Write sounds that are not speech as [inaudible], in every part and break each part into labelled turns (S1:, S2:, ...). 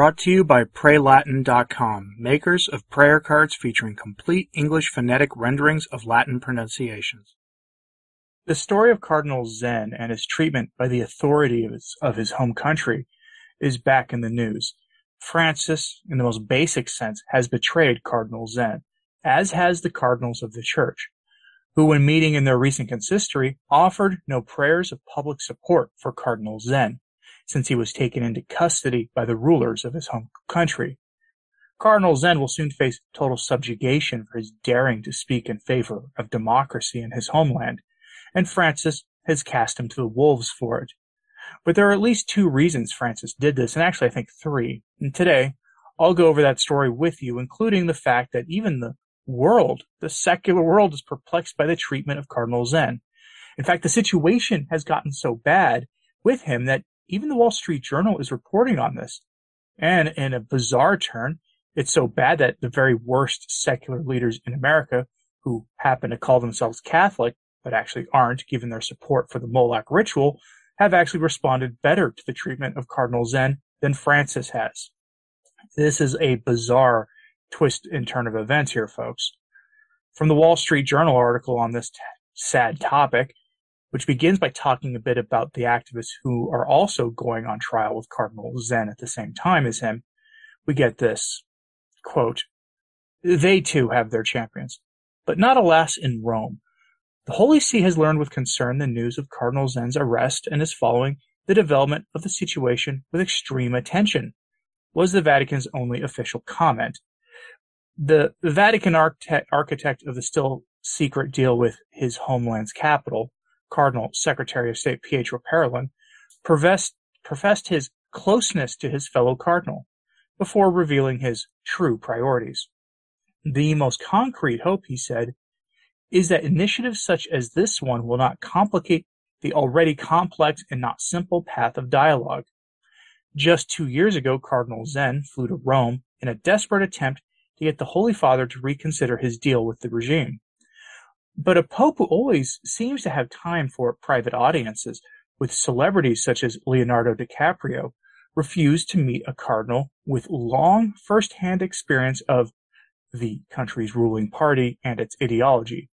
S1: Brought to you by PrayLatin.com, makers of prayer cards featuring complete English phonetic renderings of Latin pronunciations. The story of Cardinal Zen and his treatment by the authorities of his home country is back in the news. Francis, in the most basic sense, has betrayed Cardinal Zen, as has the cardinals of the church, who when meeting in their recent consistory offered no prayers of public support for Cardinal Zen since he was taken into custody by the rulers of his home country. Cardinal Zen will soon face total subjugation for his daring to speak in favor of democracy in his homeland, and Francis has cast him to the wolves for it. But there are at least two reasons Francis did this, and actually I think three. And today, I'll go over that story with you, including the fact that even the world, the secular world, is perplexed by the treatment of Cardinal Zen. In fact, the situation has gotten so bad with him that even the Wall Street Journal is reporting on this. And in a bizarre turn, it's so bad that the very worst secular leaders in America, who happen to call themselves Catholic, but actually aren't, given their support for the Moloch ritual, have actually responded better to the treatment of Cardinal Zen than Francis has. This is a bizarre twist and turn of events here, folks. From the Wall Street Journal article on this t- sad topic, which begins by talking a bit about the activists who are also going on trial with Cardinal Zen at the same time as him. We get this quote, they too have their champions, but not alas in Rome. The Holy See has learned with concern the news of Cardinal Zen's arrest and is following the development of the situation with extreme attention, was the Vatican's only official comment. The Vatican architect of the still secret deal with his homeland's capital Cardinal Secretary of State Pietro Parolin, professed, professed his closeness to his fellow cardinal before revealing his true priorities. The most concrete hope, he said, is that initiatives such as this one will not complicate the already complex and not simple path of dialogue. Just two years ago, Cardinal Zen flew to Rome in a desperate attempt to get the Holy Father to reconsider his deal with the regime. But a pope who always seems to have time for private audiences with celebrities such as Leonardo DiCaprio refused to meet a cardinal with long first-hand experience of the country's ruling party and its ideology.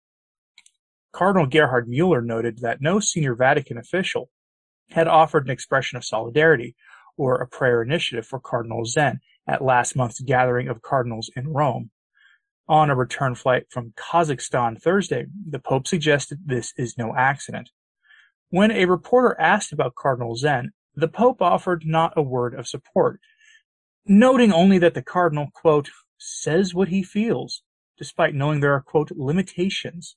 S1: Cardinal Gerhard Mueller noted that no senior Vatican official had offered an expression of solidarity or a prayer initiative for Cardinal Zen at last month's gathering of cardinals in Rome. On a return flight from Kazakhstan Thursday, the Pope suggested this is no accident. When a reporter asked about Cardinal Zen, the Pope offered not a word of support, noting only that the Cardinal, quote, says what he feels, despite knowing there are, quote, limitations.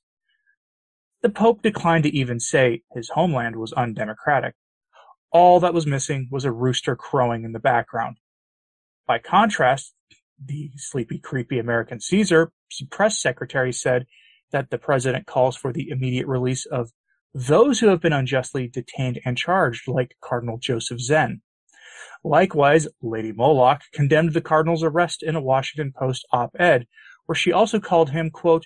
S1: The Pope declined to even say his homeland was undemocratic. All that was missing was a rooster crowing in the background. By contrast, the sleepy, creepy American Caesar press secretary said that the president calls for the immediate release of those who have been unjustly detained and charged, like Cardinal Joseph Zen. Likewise, Lady Moloch condemned the cardinal's arrest in a Washington Post op-ed, where she also called him, quote,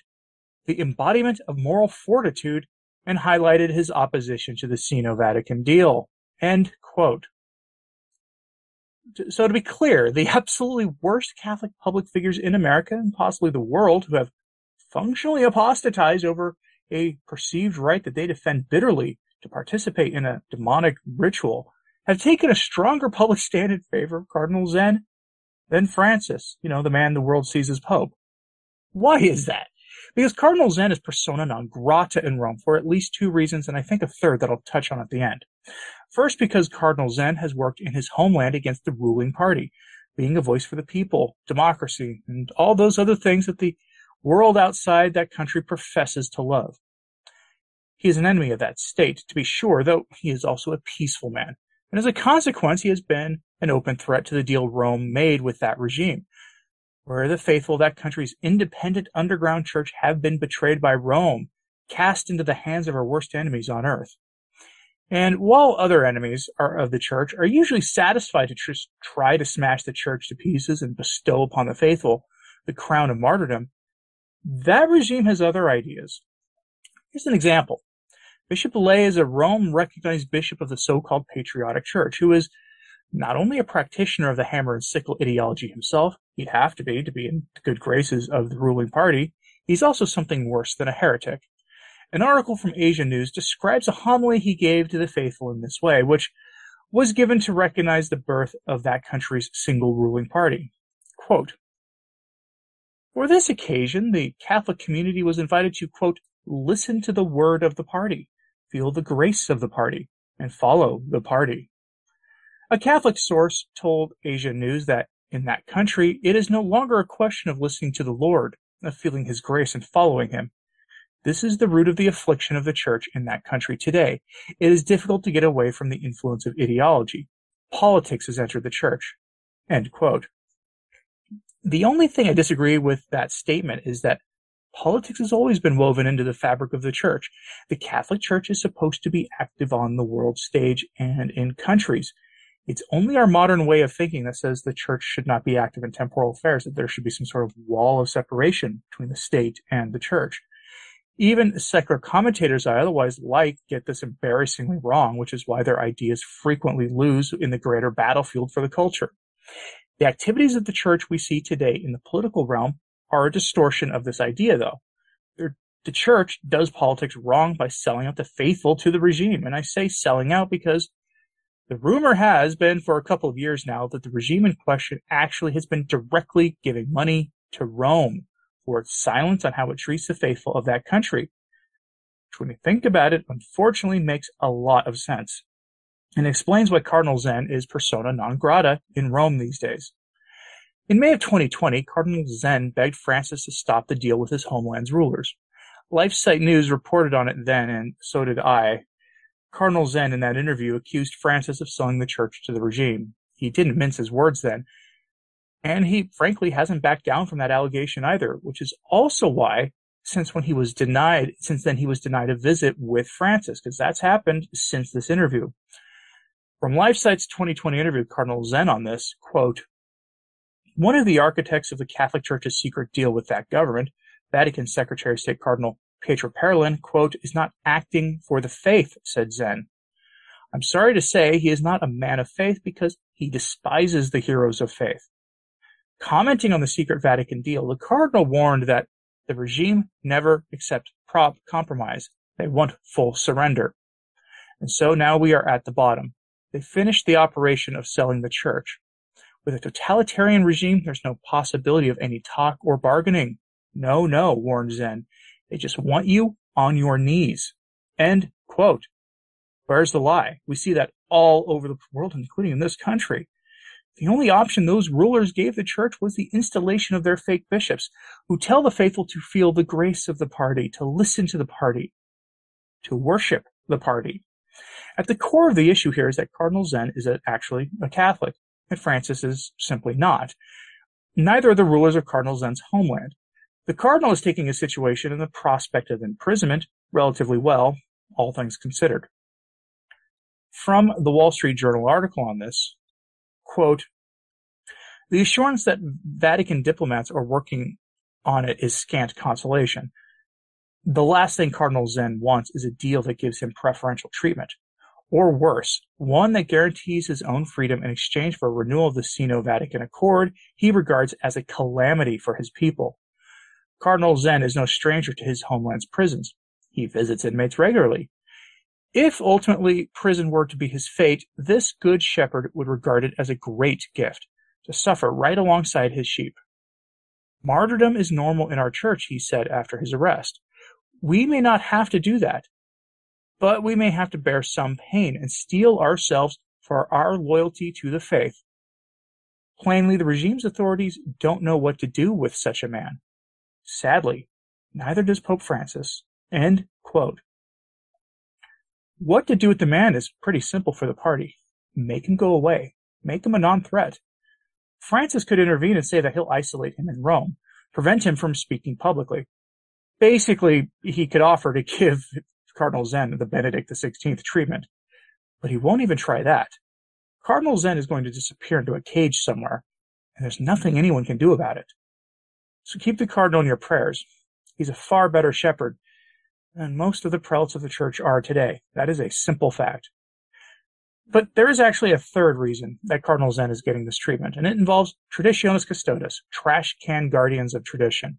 S1: the embodiment of moral fortitude and highlighted his opposition to the Sino-Vatican deal, end quote so to be clear, the absolutely worst Catholic public figures in America and possibly the world who have functionally apostatized over a perceived right that they defend bitterly to participate in a demonic ritual have taken a stronger public stand in favor of Cardinal Zen than Francis, you know, the man the world sees as Pope. Why is that? Because Cardinal Zen is persona non grata in Rome for at least two reasons, and I think a third that I'll touch on at the end. First, because Cardinal Zen has worked in his homeland against the ruling party, being a voice for the people, democracy, and all those other things that the world outside that country professes to love. He is an enemy of that state, to be sure, though he is also a peaceful man. And as a consequence, he has been an open threat to the deal Rome made with that regime, where the faithful of that country's independent underground church have been betrayed by Rome, cast into the hands of our worst enemies on earth. And while other enemies are of the church are usually satisfied to tr- try to smash the church to pieces and bestow upon the faithful the crown of martyrdom, that regime has other ideas. Here's an example. Bishop Lei is a Rome recognized bishop of the so-called patriotic church who is not only a practitioner of the hammer and sickle ideology himself, he'd have to be to be in the good graces of the ruling party, he's also something worse than a heretic. An article from Asia News describes a homily he gave to the faithful in this way, which was given to recognize the birth of that country's single ruling party. Quote, For this occasion, the Catholic community was invited to, quote, listen to the word of the party, feel the grace of the party, and follow the party. A Catholic source told Asia News that in that country, it is no longer a question of listening to the Lord, of feeling his grace and following him. This is the root of the affliction of the church in that country today. It is difficult to get away from the influence of ideology. Politics has entered the church. The only thing I disagree with that statement is that politics has always been woven into the fabric of the church. The Catholic Church is supposed to be active on the world stage and in countries. It's only our modern way of thinking that says the church should not be active in temporal affairs, that there should be some sort of wall of separation between the state and the church. Even secular commentators I otherwise like get this embarrassingly wrong, which is why their ideas frequently lose in the greater battlefield for the culture. The activities of the church we see today in the political realm are a distortion of this idea, though. The church does politics wrong by selling out the faithful to the regime. And I say selling out because the rumor has been for a couple of years now that the regime in question actually has been directly giving money to Rome for its silence on how it treats the faithful of that country. Which, when you think about it, unfortunately makes a lot of sense and explains why Cardinal Zen is persona non grata in Rome these days. In May of 2020, Cardinal Zen begged Francis to stop the deal with his homeland's rulers. LifeSite News reported on it then, and so did I, Cardinal Zen in that interview accused Francis of selling the church to the regime. He didn't mince his words then. And he frankly hasn't backed down from that allegation either, which is also why, since when he was denied, since then he was denied a visit with Francis, because that's happened since this interview. From LifeSite's 2020 interview, Cardinal Zen on this, quote, one of the architects of the Catholic Church's secret deal with that government, Vatican Secretary of State Cardinal Pietro Parolin, quote, is not acting for the faith, said Zen. I'm sorry to say he is not a man of faith because he despises the heroes of faith. Commenting on the secret Vatican deal, the cardinal warned that the regime never accept prop compromise. They want full surrender. And so now we are at the bottom. They finished the operation of selling the church. With a totalitarian regime, there's no possibility of any talk or bargaining. No, no, warned Zen. They just want you on your knees. End quote. Where's the lie? We see that all over the world, including in this country. The only option those rulers gave the church was the installation of their fake bishops, who tell the faithful to feel the grace of the party, to listen to the party, to worship the party. At the core of the issue here is that Cardinal Zen is actually a Catholic, and Francis is simply not. Neither are the rulers of Cardinal Zen's homeland. The cardinal is taking a situation and the prospect of imprisonment relatively well, all things considered. From the Wall Street Journal article on this, quote, the assurance that Vatican diplomats are working on it is scant consolation. The last thing Cardinal Zen wants is a deal that gives him preferential treatment. Or worse, one that guarantees his own freedom in exchange for a renewal of the Sino-Vatican Accord he regards as a calamity for his people. Cardinal Zen is no stranger to his homeland's prisons. He visits inmates regularly. If ultimately prison were to be his fate, this good shepherd would regard it as a great gift to suffer right alongside his sheep. Martyrdom is normal in our church, he said after his arrest. We may not have to do that, but we may have to bear some pain and steel ourselves for our loyalty to the faith. Plainly, the regime's authorities don't know what to do with such a man. Sadly, neither does Pope Francis. End quote. What to do with the man is pretty simple for the party. Make him go away. Make him a non-threat. Francis could intervene and say that he'll isolate him in Rome, prevent him from speaking publicly. Basically, he could offer to give Cardinal Zen the Benedict XVI treatment, but he won't even try that. Cardinal Zen is going to disappear into a cage somewhere, and there's nothing anyone can do about it. So keep the cardinal in your prayers. He's a far better shepherd than most of the prelates of the church are today. That is a simple fact. But there is actually a third reason that Cardinal Zen is getting this treatment, and it involves Traditionis Custodes, trash can guardians of tradition.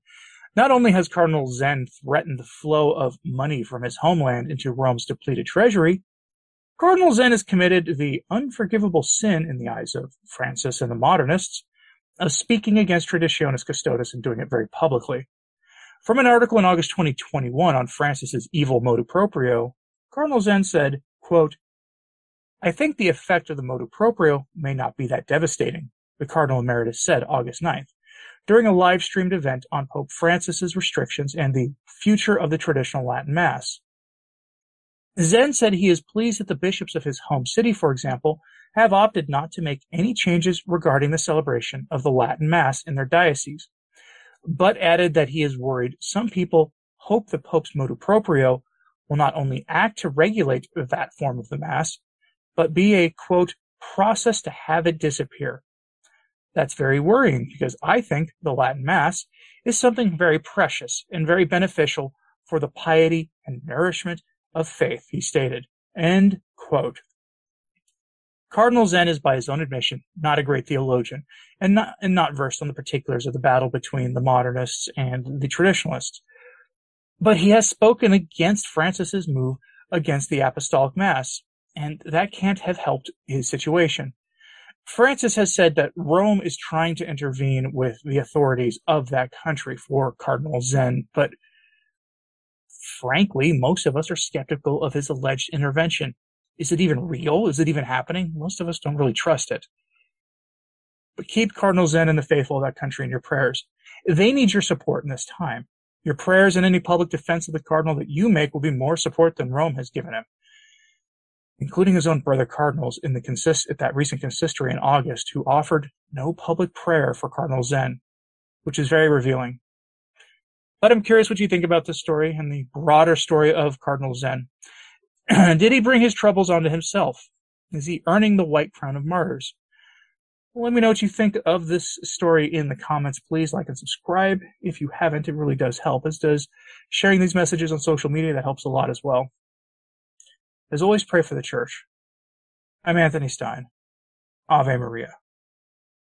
S1: Not only has Cardinal Zen threatened the flow of money from his homeland into Rome's depleted treasury, Cardinal Zen has committed the unforgivable sin in the eyes of Francis and the modernists of speaking against Traditionis Custodes and doing it very publicly. From an article in August 2021 on Francis's evil motu proprio, Cardinal Zen said, quote, I think the effect of the motu proprio may not be that devastating, the Cardinal Emeritus said August 9th, during a live streamed event on Pope Francis's restrictions and the future of the traditional Latin Mass. Zen said he is pleased that the bishops of his home city, for example, have opted not to make any changes regarding the celebration of the Latin Mass in their diocese, but added that he is worried some people hope the Pope's motu proprio will not only act to regulate that form of the Mass, but be a, quote, process to have it disappear. That's very worrying because I think the Latin Mass is something very precious and very beneficial for the piety and nourishment of faith, he stated. End quote. Cardinal Zen is, by his own admission, not a great theologian and not, and not versed on the particulars of the battle between the modernists and the traditionalists. But he has spoken against Francis's move against the apostolic mass, and that can't have helped his situation. Francis has said that Rome is trying to intervene with the authorities of that country for Cardinal Zen, but frankly, most of us are skeptical of his alleged intervention. Is it even real? Is it even happening? Most of us don't really trust it. But keep Cardinal Zen and the faithful of that country in your prayers. They need your support in this time. Your prayers and any public defense of the cardinal that you make will be more support than Rome has given him, including his own brother cardinals in the consist at that recent consistory in August, who offered no public prayer for Cardinal Zen, which is very revealing. But I'm curious what you think about this story and the broader story of Cardinal Zen. [clears throat] Did he bring his troubles onto himself? Is he earning the white crown of martyrs? Well, let me know what you think of this story in the comments. Please like and subscribe if you haven't. It really does help, as does sharing these messages on social media. That helps a lot as well. As always, pray for the church. I'm Anthony Stine. Ave Maria.